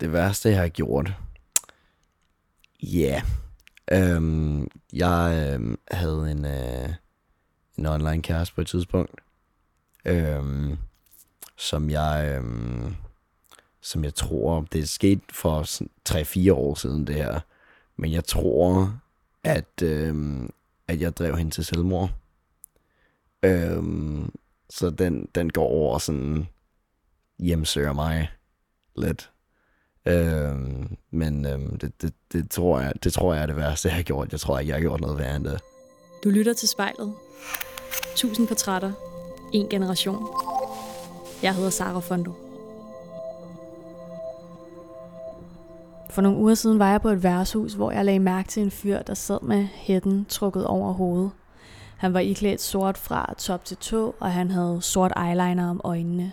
Det værste, jeg har gjort? Ja. Yeah. Øhm, jeg øhm, havde en, øh, en online kæreste på et tidspunkt, øhm, som jeg, øhm, som jeg tror, det er sket for 3-4 år siden det her, men jeg tror, at, øhm, at jeg drev hende til selvmord. Øhm, så den, den går over sådan hjemsøger mig lidt. Øh, men øh, det, det, det, tror jeg, det tror jeg er det værste, jeg har gjort. Jeg tror ikke, jeg har gjort noget værre end det. Du lytter til spejlet. Tusind portrætter. En generation. Jeg hedder Sara Fondo. For nogle uger siden var jeg på et værtshus, hvor jeg lagde mærke til en fyr, der sad med hætten trukket over hovedet. Han var iklædt sort fra top til tå, og han havde sort eyeliner om øjnene.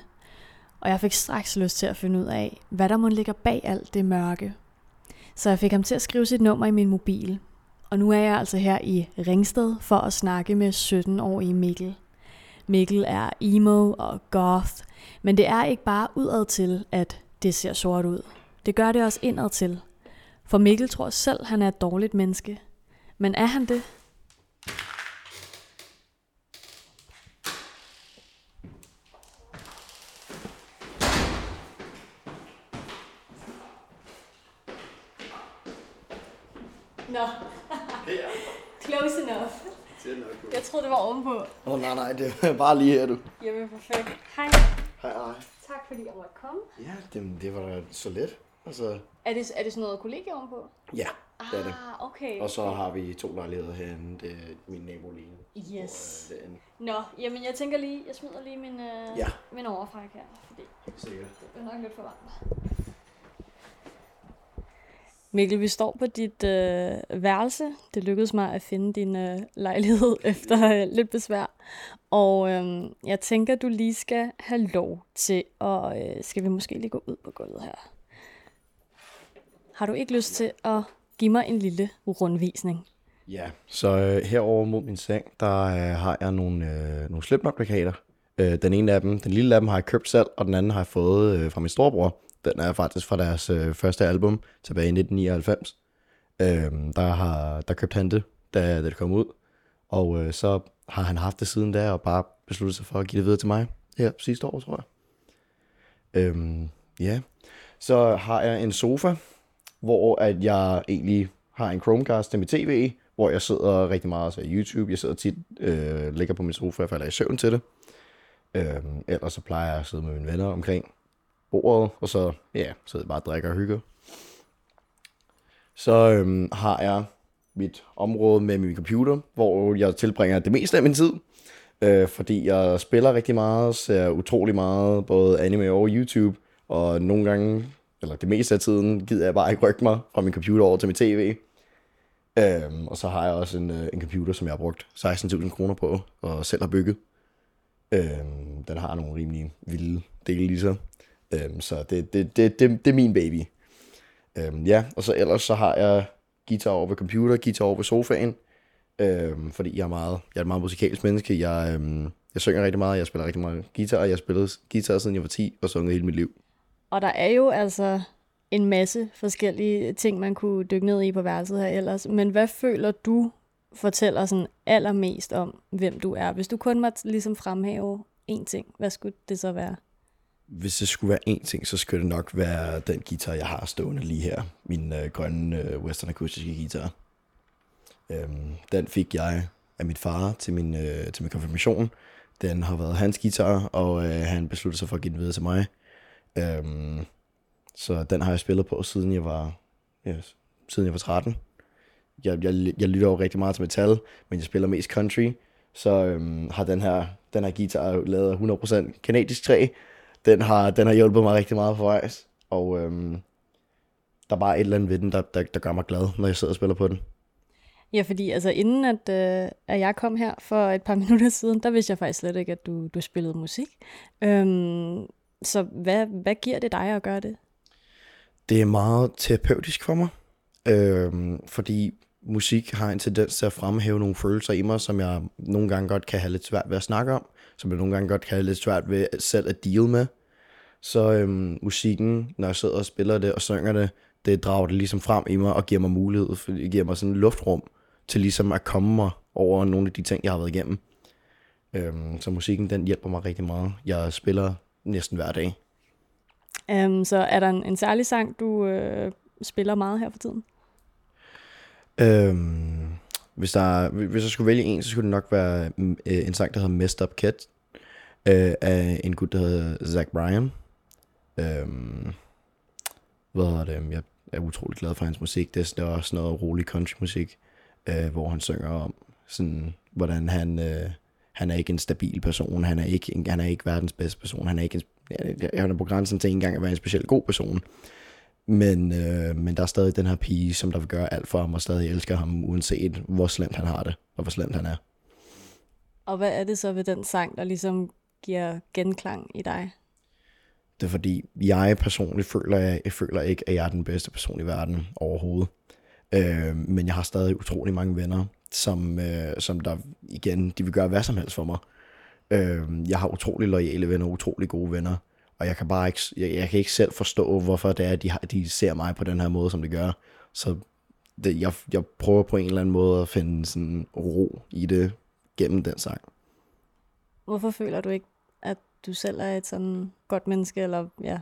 Og jeg fik straks lyst til at finde ud af, hvad der må ligge bag alt det mørke. Så jeg fik ham til at skrive sit nummer i min mobil. Og nu er jeg altså her i Ringsted for at snakke med 17-årige Mikkel. Mikkel er emo og goth, men det er ikke bare udad til, at det ser sort ud. Det gør det også indad til. For Mikkel tror selv, han er et dårligt menneske. Men er han det? Nå. Ja. Close enough. Jeg troede, det var ovenpå. Åh oh, nej, nej, det er bare lige her, du. Jamen, perfekt. Hej. Hej, hej. Tak fordi jeg måtte komme. Ja, det, det var da så let. Altså, Er det, er det sådan noget kollega ovenpå? ja, det er det. Ah, okay. Og så har vi to lejligheder herinde. Det er min nabo Line. Yes. Og, øh. Nå, jamen jeg tænker lige, jeg smider lige min, øh, Ja. min overfræk her, fordi Sikkert. det er nok lidt for varmt. Mikkel, vi står på dit øh, værelse. Det lykkedes mig at finde din øh, lejlighed efter øh, lidt besvær. Og øh, jeg tænker, du lige skal have lov til at... Øh, skal vi måske lige gå ud på gulvet her? Har du ikke lyst til at give mig en lille rundvisning? Ja, så øh, herover mod min seng, der øh, har jeg nogle, øh, nogle slipknot Øh, den ene af dem, den lille af dem har jeg købt selv, og den anden har jeg fået øh, fra min storebror. Den er faktisk fra deres øh, første album tilbage i 1999. Øh, der, har, der købte han det, da, da det kom ud. Og øh, så har han haft det siden da, og bare besluttet sig for at give det videre til mig her sidste år, tror jeg. Øhm, ja. Så har jeg en sofa, hvor at jeg egentlig har en Chromecast til mit tv, hvor jeg sidder rigtig meget og ser YouTube. Jeg sidder tit, øh, ligger på min sofa og falder i søvn til det. Øhm, ellers så plejer jeg at sidde med mine venner omkring bordet, og så ja, så jeg bare og drikker og hygger. Så øhm, har jeg mit område med min computer, hvor jeg tilbringer det meste af min tid. Øh, fordi jeg spiller rigtig meget, ser utrolig meget, både anime og YouTube. Og nogle gange, eller det meste af tiden, gider jeg bare ikke rykke mig fra min computer over til mit tv. Øhm, og så har jeg også en, øh, en computer, som jeg har brugt 16.000 kroner på, og selv har bygget. Øhm, den har nogle rimelig vilde dele i sig. Øhm, så det, det, det, det, det er min baby. Øhm, ja, og så ellers så har jeg guitar over ved computer, guitar over ved sofaen. Øhm, fordi jeg er meget, jeg er et meget musikalsk menneske. Jeg, øhm, jeg synger rigtig meget, jeg spiller rigtig meget guitar, og jeg har spillet guitar siden jeg var 10 og sunget hele mit liv. Og der er jo altså en masse forskellige ting, man kunne dykke ned i på værelset her ellers. Men hvad føler du fortæller sådan allermest om, hvem du er? Hvis du kun måtte ligesom fremhæve én ting, hvad skulle det så være? Hvis det skulle være én ting, så skulle det nok være den guitar, jeg har stående lige her. Min øh, grønne øh, Western akustiske guitar. Øhm, den fik jeg af mit far til min, øh, til min konfirmation. Den har været hans guitar, og øh, han besluttede sig for at give den videre til mig. Øhm, så den har jeg spillet på, siden jeg var, ja, siden jeg var 13. Jeg, jeg, jeg lytter jo rigtig meget til metal, men jeg spiller mest country. Så øhm, har den her, den her guitar lavet af 100% kanadisk træ. Den har, den har hjulpet mig rigtig meget på vejs. Og øhm, der er bare et eller andet ved den, der, der, der gør mig glad, når jeg sidder og spiller på den. Ja, fordi altså inden at, øh, at jeg kom her for et par minutter siden, der vidste jeg faktisk slet ikke, at du, du spillede musik. Øhm, så hvad, hvad giver det dig at gøre det? Det er meget terapeutisk for mig, øhm, fordi musik har en tendens til at fremhæve nogle følelser i mig, som jeg nogle gange godt kan have lidt svært ved at snakke om, som jeg nogle gange godt kan have lidt svært ved selv at deal med. så øhm, musikken, når jeg sidder og spiller det og synger det, det drager det ligesom frem i mig og giver mig mulighed, for det giver mig sådan et luftrum til ligesom at komme mig over nogle af de ting, jeg har været igennem. Øhm, så musikken, den hjælper mig rigtig meget. Jeg spiller næsten hver dag. Um, så er der en, en særlig sang, du øh, spiller meget her for tiden? Øhm, hvis, der, hvis jeg skulle vælge en, så skulle det nok være mm, øh, en sang, der hedder Messed Up Kid, øh, af en gut, der hedder Zach Bryan. Øh, hvad hedder det? Jeg er utrolig glad for hans musik. Det er, det er også noget rolig country musik, øh, hvor han synger om, sådan, hvordan han, øh, han er ikke en stabil person, han er ikke, han er ikke verdens bedste person, han er ikke en, han er på grænsen til engang at være en specielt god person. Men, øh, men der er stadig den her pige, som der vil gøre alt for ham, og stadig elsker ham, uanset hvor slemt han har det, og hvor slemt han er. Og hvad er det så ved den sang, der ligesom giver genklang i dig? Det er fordi, jeg personligt føler, jeg, jeg føler ikke, at jeg er den bedste person i verden overhovedet. Øh, men jeg har stadig utrolig mange venner, som, øh, som der igen, de vil gøre hvad som helst for mig. Øh, jeg har utrolig lojale venner, utrolig gode venner, og jeg kan bare ikke, jeg, jeg kan ikke selv forstå, hvorfor det er, at de, har, de ser mig på den her måde, som de gør. Så det, jeg, jeg prøver på en eller anden måde at finde sådan ro i det gennem den sang. Hvorfor føler du ikke, at du selv er et sådan godt menneske, eller ja?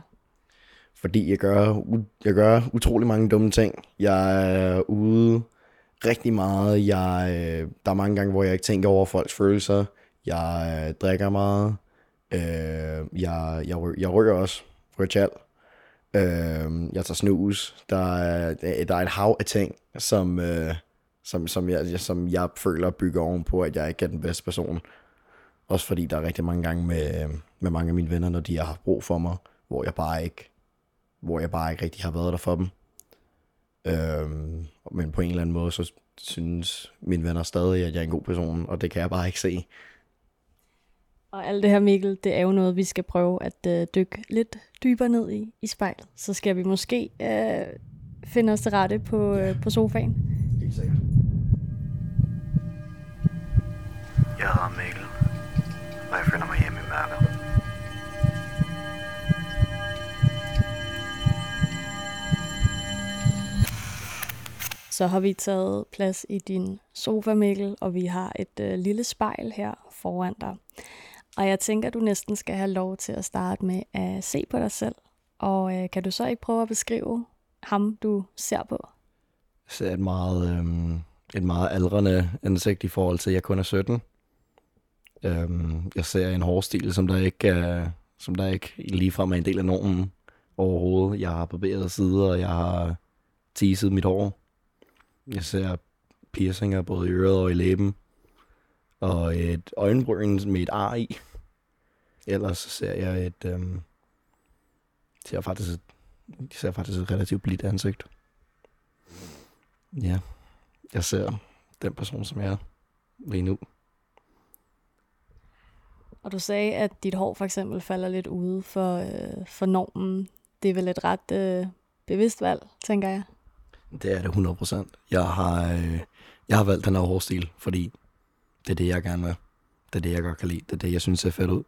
Fordi jeg gør, jeg gør utrolig mange dumme ting. Jeg er ude rigtig meget. Jeg, øh, der er mange gange, hvor jeg ikke tænker over folks følelser. Jeg øh, drikker meget. Øh, jeg, jeg, jeg ryger også. Ryger tjal. Øh, jeg tager snus. Der er, der er et hav af ting, som, øh, som, som, jeg, som jeg føler bygger ovenpå, at jeg ikke er den bedste person. Også fordi der er rigtig mange gange med, med mange af mine venner, når de har haft brug for mig, hvor jeg bare ikke, hvor jeg bare ikke rigtig har været der for dem. Øhm, men på en eller anden måde, så synes mine venner stadig, at jeg er en god person, og det kan jeg bare ikke se. Og alt det her, Mikkel, det er jo noget, vi skal prøve at øh, dykke lidt dybere ned i, i spejlet. Så skal vi måske øh, finde os til rette på, øh, på sofaen. Helt sikkert. Jeg hedder Mikkel, og jeg føler mig hjemme i mørket. Så har vi taget plads i din sofa, Mikkel, og vi har et øh, lille spejl her foran dig. Og jeg tænker, du næsten skal have lov til at starte med at se på dig selv. Og øh, kan du så ikke prøve at beskrive ham, du ser på? Jeg ser et meget, øh, et meget aldrende ansigt i forhold til, at jeg kun er 17. Øh, jeg ser en hårstil, som der ikke er, som der ikke ligefrem er en del af normen overhovedet. Jeg har barberet sider, og jeg har teaset mit hår. Jeg ser piercinger både i øret og i læben. Og et øjenbryn med et ar i. Ellers så ser jeg et... Øhm, ser faktisk et, ser faktisk et relativt blidt ansigt. Ja, jeg ser den person, som jeg er lige nu. Og du sagde, at dit hår for eksempel falder lidt ude for, øh, for normen. Det er vel et ret øh, bevidst valg, tænker jeg. Det er det 100%. Jeg har, øh, jeg har valgt den her hårstil, fordi det er det, jeg gerne vil. Det er det, jeg godt kan lide. Det er det, jeg synes ser fedt ud.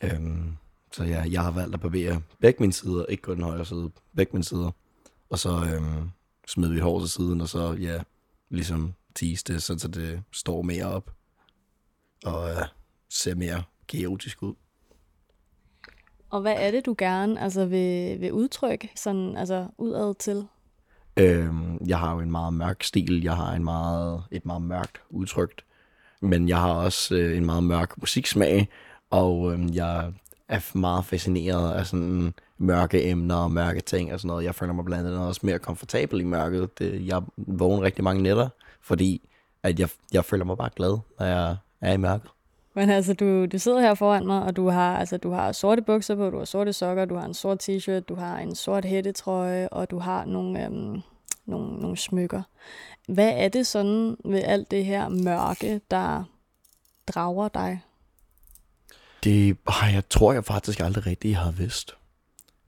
Øhm, så ja, jeg har valgt at barbere begge mine sider, ikke kun den højre side, begge mine sider. Og så øhm, smed vi hår til siden, og så ja, ligesom tease det, så det står mere op. Og øh, ser mere kaotisk ud. Og hvad er det, du gerne altså, vil, vil udtrykke sådan, altså, udad til? Øhm, jeg har jo en meget mørk stil, jeg har en meget, et meget mørkt udtrykt, men jeg har også øh, en meget mørk musiksmag, og øh, jeg er meget fascineret af sådan mørke emner og mørke ting og sådan noget. Jeg føler mig blandt andet også mere komfortabel i mørket. Det, jeg vågner rigtig mange nætter, fordi at jeg, jeg føler mig bare glad, når jeg er i mørket. Men altså, du, du sidder her foran mig, og du har, altså, du har sorte bukser på, du har sorte sokker, du har en sort t-shirt, du har en sort hættetrøje, og du har nogle, øhm, nogle, nogle smykker. Hvad er det sådan ved alt det her mørke, der drager dig? Det, ej, jeg tror jeg faktisk aldrig rigtig har vidst.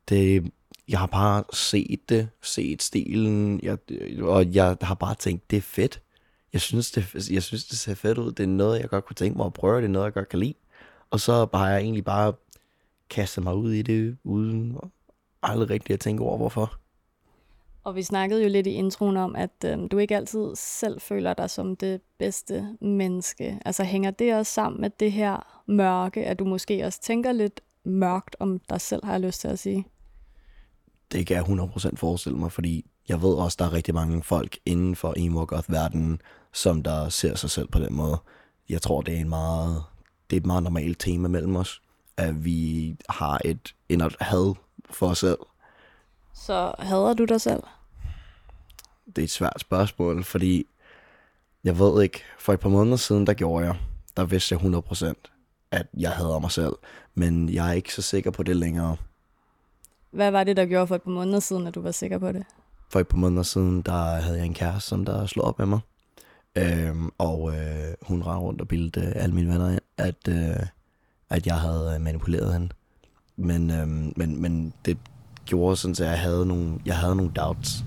Det, jeg har bare set det, set stilen, jeg, og jeg har bare tænkt, det er fedt. Jeg synes, det, jeg synes, det ser fedt ud. Det er noget, jeg godt kunne tænke mig at prøve. Det er noget, jeg godt kan lide. Og så har jeg egentlig bare kastet mig ud i det, uden aldrig rigtig at tænke over, hvorfor. Og vi snakkede jo lidt i introen om, at øhm, du ikke altid selv føler dig som det bedste menneske. Altså hænger det også sammen med det her mørke, at du måske også tænker lidt mørkt om dig selv, har jeg lyst til at sige? Det kan jeg 100% forestille mig, fordi jeg ved også, der er rigtig mange folk inden for emo goth verden, som der ser sig selv på den måde. Jeg tror, det er en meget, det er et meget normalt tema mellem os, at vi har et indert had for os selv. Så hader du dig selv? Det er et svært spørgsmål, fordi jeg ved ikke, for et par måneder siden, der gjorde jeg, der vidste jeg 100%, at jeg hader mig selv, men jeg er ikke så sikker på det længere. Hvad var det, der gjorde for et par måneder siden, at du var sikker på det? For et par måneder siden, der havde jeg en kæreste, som der slog op med mig. Øhm, og øh, hun ragde rundt og bildte øh, alle mine venner ind, at, øh, at jeg havde øh, manipuleret hende. Men, øh, men, men det gjorde sådan, at jeg havde nogle, jeg havde nogle doubts.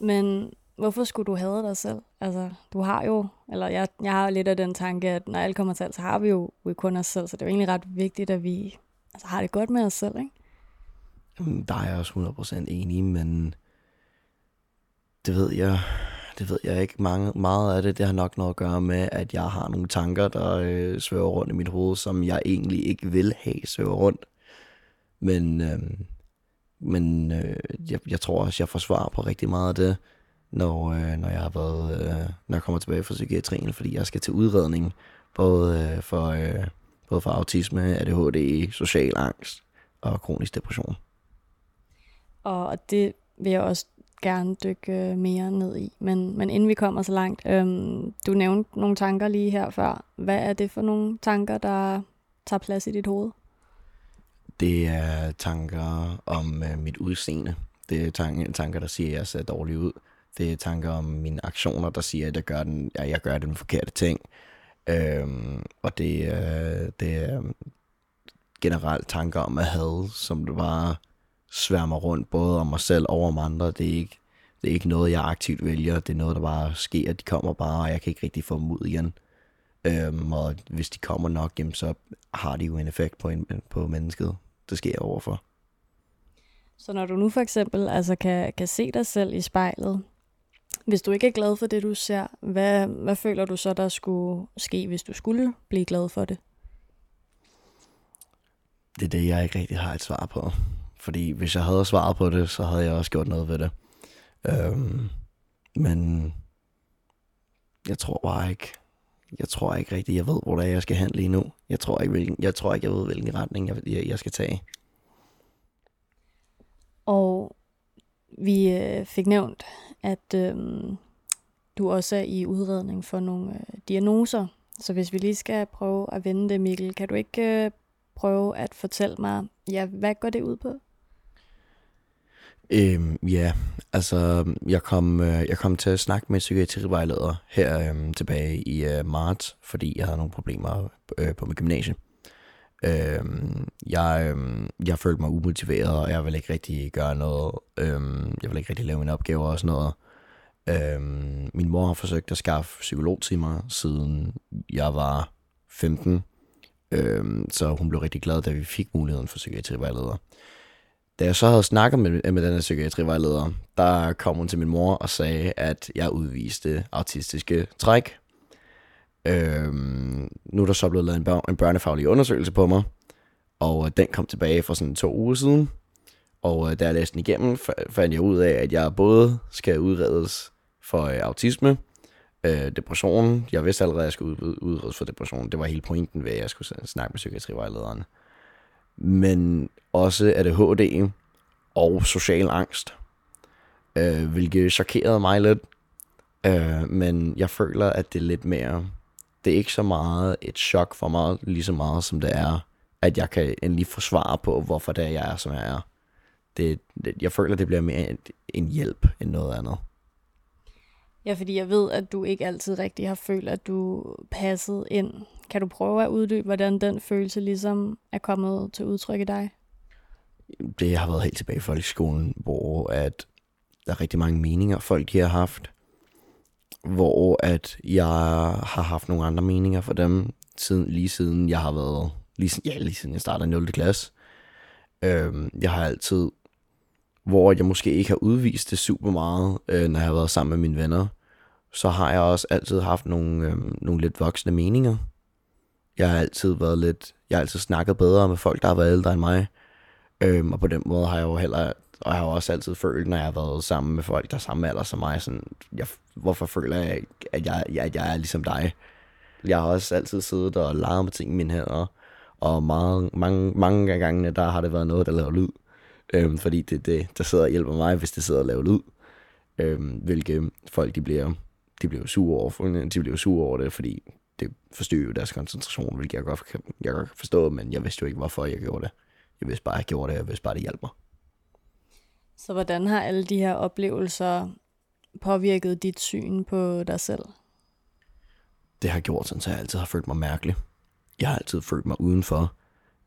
Men hvorfor skulle du hade dig selv? Altså, du har jo, eller jeg, jeg har lidt af den tanke, at når alt kommer til alt, så har vi jo vi kun os selv, så det er jo egentlig ret vigtigt, at vi altså, har det godt med os selv, ikke? Jamen, Der er jeg også 100% enig, men det ved jeg, det ved jeg ikke. Mange, meget af det, det har nok noget at gøre med, at jeg har nogle tanker, der øh, svæver rundt i mit hoved, som jeg egentlig ikke vil have svæver rundt. Men, øh, men øh, jeg, jeg tror også, jeg får svar på rigtig meget af det, når, øh, når jeg har været, øh, når jeg kommer tilbage fra psykiatrien, fordi jeg skal til udredning, både øh, for, øh, både for autisme, ADHD, social angst og kronisk depression. Og det vil jeg også gerne dykke øh, mere ned i. Men, men inden vi kommer så langt, øhm, du nævnte nogle tanker lige her før. Hvad er det for nogle tanker, der tager plads i dit hoved? Det er tanker om øh, mit udseende. Det er tanker, tanker, der siger, at jeg ser dårlig ud. Det er tanker om mine aktioner, der siger, at jeg gør den, at jeg gør den forkerte ting. Øhm, og det, øh, det er generelt tanker om at have, som det bare sværmer rundt, både om mig selv og om andre. Det er ikke, det er ikke noget, jeg aktivt vælger. Det er noget, der bare sker. De kommer bare, og jeg kan ikke rigtig få dem ud igen. Øhm, og hvis de kommer nok, jamen, så har de jo en effekt på, en, på mennesket. Det sker overfor. Så når du nu for eksempel altså kan, kan se dig selv i spejlet, hvis du ikke er glad for det, du ser, hvad, hvad føler du så, der skulle ske, hvis du skulle blive glad for det? Det er det, jeg ikke rigtig har et svar på. Fordi hvis jeg havde svaret på det, så havde jeg også gjort noget ved det. Øhm, men jeg tror bare ikke, jeg tror ikke rigtigt, jeg ved, hvor det er, jeg skal hen lige nu. Jeg tror ikke, hvilken, jeg, tror ikke, jeg ved, hvilken retning jeg, jeg, jeg skal tage. Og vi øh, fik nævnt, at øh, du også er i udredning for nogle øh, diagnoser. Så hvis vi lige skal prøve at vende det, Mikkel, kan du ikke øh, prøve at fortælle mig, ja, hvad går det ud på? Øhm, ja, altså jeg kom, øh, jeg kom til at snakke med psykiatrivejleder her øhm, tilbage i øh, marts, fordi jeg havde nogle problemer øh, på mit gymnasie. Øhm, jeg, øhm, jeg følte mig umotiveret, og jeg ville ikke rigtig gøre noget. Øhm, jeg ville ikke rigtig lave mine opgaver og sådan noget. Øhm, min mor har forsøgt at skaffe psykologtimer, siden jeg var 15. Øhm, så hun blev rigtig glad, da vi fik muligheden for psykiatrivejleder. Da jeg så havde snakket med, med den her psykiatrivejleder, der kom hun til min mor og sagde, at jeg udviste autistiske træk. Øhm, nu er der så blevet lavet en, bør- en børnefaglig undersøgelse på mig, og øh, den kom tilbage for sådan to uger siden. Og øh, da jeg læste den igennem, fandt jeg ud af, at jeg både skal udredes for øh, autisme, øh, depression. Jeg vidste allerede, at jeg skulle udredes for depression. Det var hele pointen ved, at jeg skulle snakke med psykiatrivejlederen. Men også ADHD og social angst, øh, hvilket chokerede mig lidt. Øh, men jeg føler, at det er lidt mere... Det er ikke så meget et chok for mig, lige så meget som det er, at jeg kan endelig få svar på, hvorfor det er, jeg er, som jeg er. Det, det, jeg føler, det bliver mere en, en hjælp end noget andet. Ja, fordi jeg ved, at du ikke altid rigtig har følt, at du passede ind. Kan du prøve at uddybe, hvordan den følelse ligesom er kommet til udtryk i dig? Det har været helt tilbage i folkeskolen, hvor at der er rigtig mange meninger, folk de har haft. Hvor at jeg har haft nogle andre meninger for dem, siden, lige siden jeg har været, lige, ja, lige siden jeg startede 0. klasse. Øhm, jeg har altid, hvor jeg måske ikke har udvist det super meget, øh, når jeg har været sammen med mine venner, så har jeg også altid haft nogle, øh, nogle lidt voksne meninger. Jeg har altid været lidt, jeg har altid snakket bedre med folk, der har været ældre end mig. Øhm, og på den måde har jeg jo heller, og jeg har også altid følt, når jeg har været sammen med folk, der er samme alder som mig, sådan, jeg, hvorfor føler jeg, at jeg, jeg, jeg er ligesom dig? Jeg har også altid siddet og leget med ting i mine hænder, og meget, mange, mange af gangene, der har det været noget, der laver lyd. Øhm, fordi det er det, der sidder og hjælper mig, hvis det sidder og laver lyd. Øhm, hvilke folk, de bliver, de bliver sure over, de bliver sure over det, fordi det forstyrrer jo deres koncentration, hvilket jeg godt, kan, jeg godt kan forstå, men jeg vidste jo ikke, hvorfor jeg gjorde det. Jeg vidste bare, at jeg gjorde det, jeg vidste bare, at det hjalp mig. Så hvordan har alle de her oplevelser påvirket dit syn på dig selv? Det har gjort sådan, så jeg altid har følt mig mærkelig. Jeg har altid følt mig udenfor.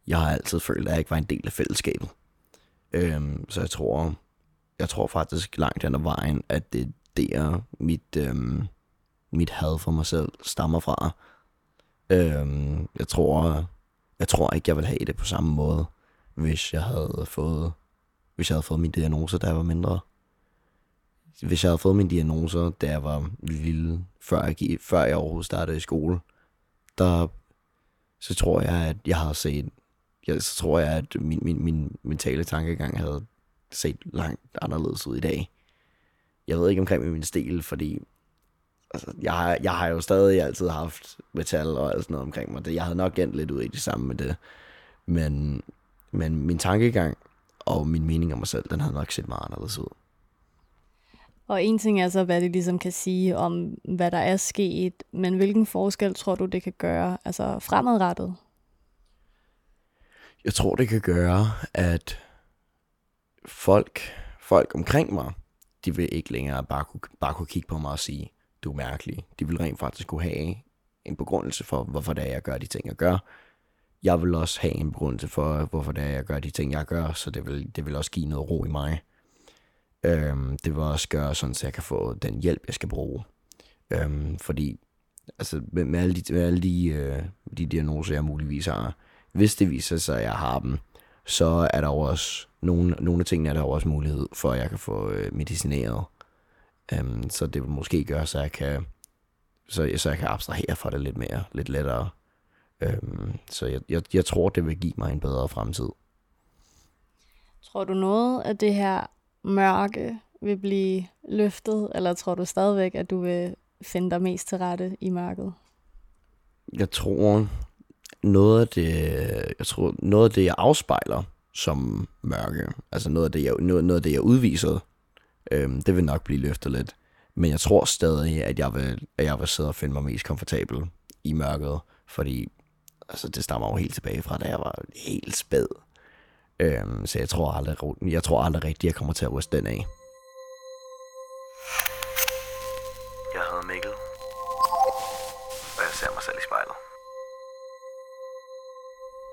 Jeg har altid følt, at jeg ikke var en del af fællesskabet. Øhm, så jeg tror, jeg tror faktisk langt hen ad vejen, at det er der, mit, øhm, mit had for mig selv stammer fra. Øhm, jeg tror, jeg tror ikke, jeg ville have det på samme måde, hvis jeg havde fået, hvis jeg havde fået min diagnose, da jeg var mindre. Hvis jeg havde fået min diagnose, da jeg var lille, før jeg, før jeg overhovedet startede i skole, der, så tror jeg, at jeg har set, jeg, så tror jeg, at min, min, min mentale tankegang havde set langt anderledes ud i dag. Jeg ved ikke omkring min stil, fordi altså, jeg, har, jeg har jo stadig altid haft metal og alt sådan noget omkring mig. Jeg havde nok gent lidt ud i det samme med det. Men, men min tankegang og min mening om mig selv, den havde nok set meget anderledes ud. Og en ting er så, hvad det ligesom kan sige om, hvad der er sket, men hvilken forskel tror du, det kan gøre, altså fremadrettet? Jeg tror, det kan gøre, at folk, folk omkring mig, de vil ikke længere bare kunne, bare kunne kigge på mig og sige, du er mærkelig. De vil rent faktisk kunne have en begrundelse for, hvorfor det er, jeg gør de ting, jeg gør. Jeg vil også have en begrundelse for, hvorfor det er, jeg gør de ting, jeg gør, så det vil, det vil også give noget ro i mig. Øhm, det vil også gøre sådan, så jeg kan få den hjælp, jeg skal bruge. Øhm, fordi altså, med, med alle, de, med alle de, øh, de diagnoser, jeg muligvis har, hvis det viser sig, at jeg har dem, så er der jo også nogle, nogle af tingene er der jo også mulighed for, at jeg kan få øh, medicineret. Um, så det vil måske gøre, så jeg kan, så, så jeg kan abstrahere fra det lidt mere, lidt lettere. Um, så jeg, jeg, jeg tror, det vil give mig en bedre fremtid. Tror du noget af det her mørke vil blive løftet, eller tror du stadigvæk, at du vil finde dig mest til rette i mørket? Jeg tror, noget af det, jeg tror, noget af det, jeg afspejler som mørke, altså noget af det, jeg, noget, noget af det, jeg udviser, øhm, det vil nok blive løftet lidt. Men jeg tror stadig, at jeg vil, at jeg vil sidde og finde mig mest komfortabel i mørket, fordi altså, det stammer jo helt tilbage fra, da jeg var helt spæd. Øhm, så jeg tror aldrig, jeg tror aldrig rigtigt, jeg kommer til at ryste den af.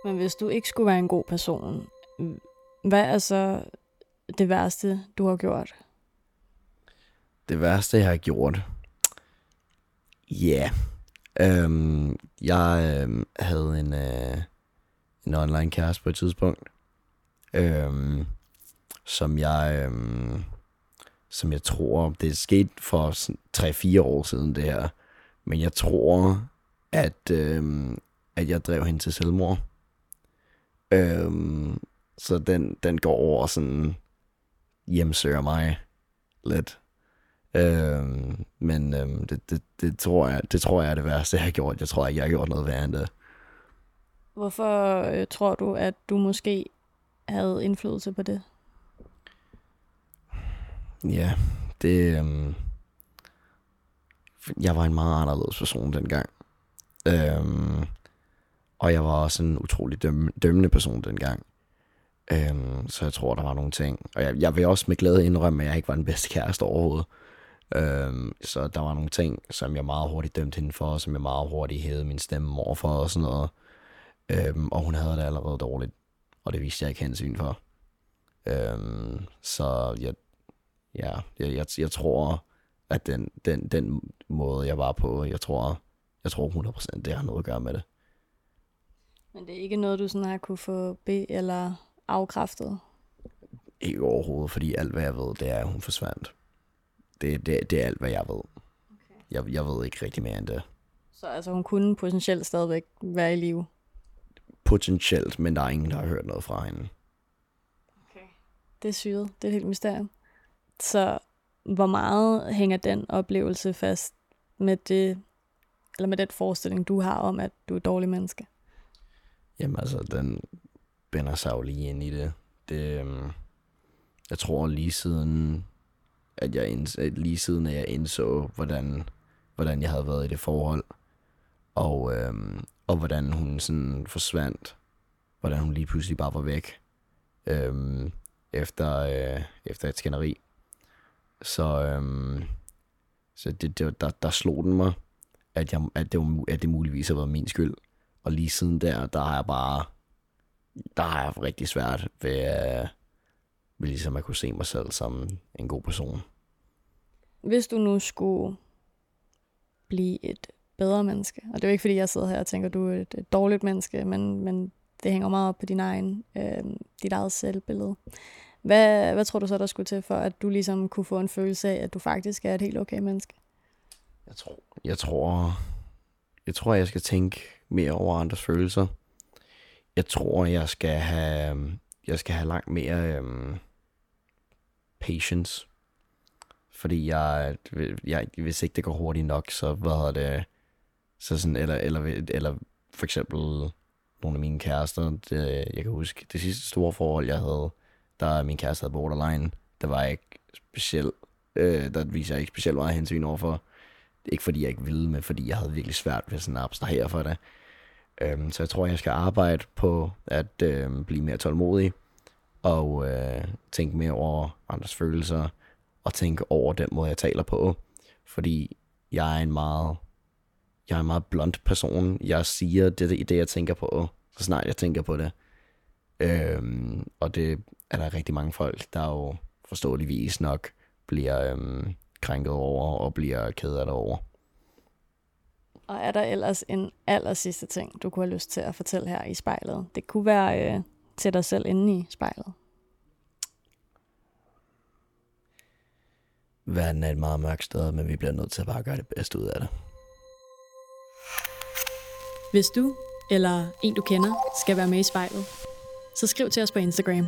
Men hvis du ikke skulle være en god person, hvad er så det værste, du har gjort? Det værste, jeg har gjort? Ja. Yeah. Øhm, jeg øhm, havde en, øh, en online kæreste på et tidspunkt, øhm, som jeg, øhm, som jeg tror, det er sket for 3-4 år siden det her, men jeg tror, at, øhm, at jeg drev hende til selvmord. Øhm, så den, den går over sådan hjemsøger mig lidt. Øhm, men øhm, det, det, det, tror jeg, det tror jeg er det værste, jeg har gjort. Jeg tror ikke, jeg har gjort noget værre end det. Hvorfor øh, tror du, at du måske havde indflydelse på det? Ja, det... Øhm, jeg var en meget anderledes person dengang. Øhm, og jeg var også en utrolig døm, dømmende person dengang. Øhm, så jeg tror, der var nogle ting. Og jeg, jeg vil også med glæde indrømme, at jeg ikke var den bedste kæreste overhovedet. Øhm, så der var nogle ting, som jeg meget hurtigt dømte hende for, som jeg meget hurtigt hævede min stemme over for og sådan noget. Øhm, og hun havde det allerede dårligt, og det viste jeg ikke hensyn for. Øhm, så jeg, ja, jeg, jeg, jeg tror, at den, den, den måde, jeg var på, jeg tror, jeg tror 100% det har noget at gøre med det. Men det er ikke noget, du sådan har kunne få be- eller afkræftet? Ikke overhovedet, fordi alt hvad jeg ved, det er, at hun forsvandt. Det, det, det er alt, hvad jeg ved. Okay. Jeg, jeg ved ikke rigtig mere end det. Så altså, hun kunne potentielt stadigvæk være i live? Potentielt, men der er ingen, der har hørt noget fra hende. Okay. Det er syret. Det er et helt mysterium. Så hvor meget hænger den oplevelse fast med det, eller med den forestilling, du har om, at du er et dårligt menneske? Jamen altså, den binder sig jo lige ind i det. det øhm, jeg tror lige siden, at jeg inds- at lige siden at jeg indså, hvordan, hvordan jeg havde været i det forhold, og, øhm, og hvordan hun sådan forsvandt, hvordan hun lige pludselig bare var væk, øhm, efter, øh, efter et skænderi. Så, øhm, så det, det, der, der slog den mig, at, jeg, at, det, var, at det muligvis har været min skyld. Og lige siden der, der har jeg bare, der har jeg rigtig svært ved, øh, ved ligesom at kunne se mig selv som en god person. Hvis du nu skulle blive et bedre menneske, og det er jo ikke fordi, jeg sidder her og tænker, at du er et, et dårligt menneske, men, men det hænger meget op på din egen, øh, dit eget selvbillede. Hvad, hvad tror du så, der skulle til for, at du ligesom kunne få en følelse af, at du faktisk er et helt okay menneske? Jeg tror, jeg tror, jeg tror, jeg skal tænke mere over andres følelser. Jeg tror, jeg skal have, øhm, jeg skal have langt mere øhm, patience. Fordi jeg, jeg, hvis ikke det går hurtigt nok, så hvad hedder det, så sådan, eller, eller, eller for eksempel nogle af mine kærester, det, jeg kan huske, det sidste store forhold, jeg havde, der min kæreste havde borderline, det var ikke specielt, øh, der viser jeg ikke specielt meget hensyn overfor. Ikke fordi jeg ikke ville, men fordi jeg havde virkelig svært ved sådan at abstrahere for det. Øhm, så jeg tror, jeg skal arbejde på at øhm, blive mere tålmodig, og øh, tænke mere over andres følelser, og tænke over den måde, jeg taler på. Fordi jeg er en meget, jeg er en meget blunt person. Jeg siger det, det, jeg tænker på, så snart jeg tænker på det. Øhm, og det er der rigtig mange folk, der jo forståeligvis nok bliver øhm, krænket over og bliver ked af det over. Og er der ellers en aller sidste ting, du kunne have lyst til at fortælle her i spejlet? Det kunne være øh, til dig selv inde i spejlet. Verden er et meget mørkt sted, men vi bliver nødt til at bare gøre det bedste ud af det. Hvis du eller en du kender skal være med i spejlet, så skriv til os på Instagram.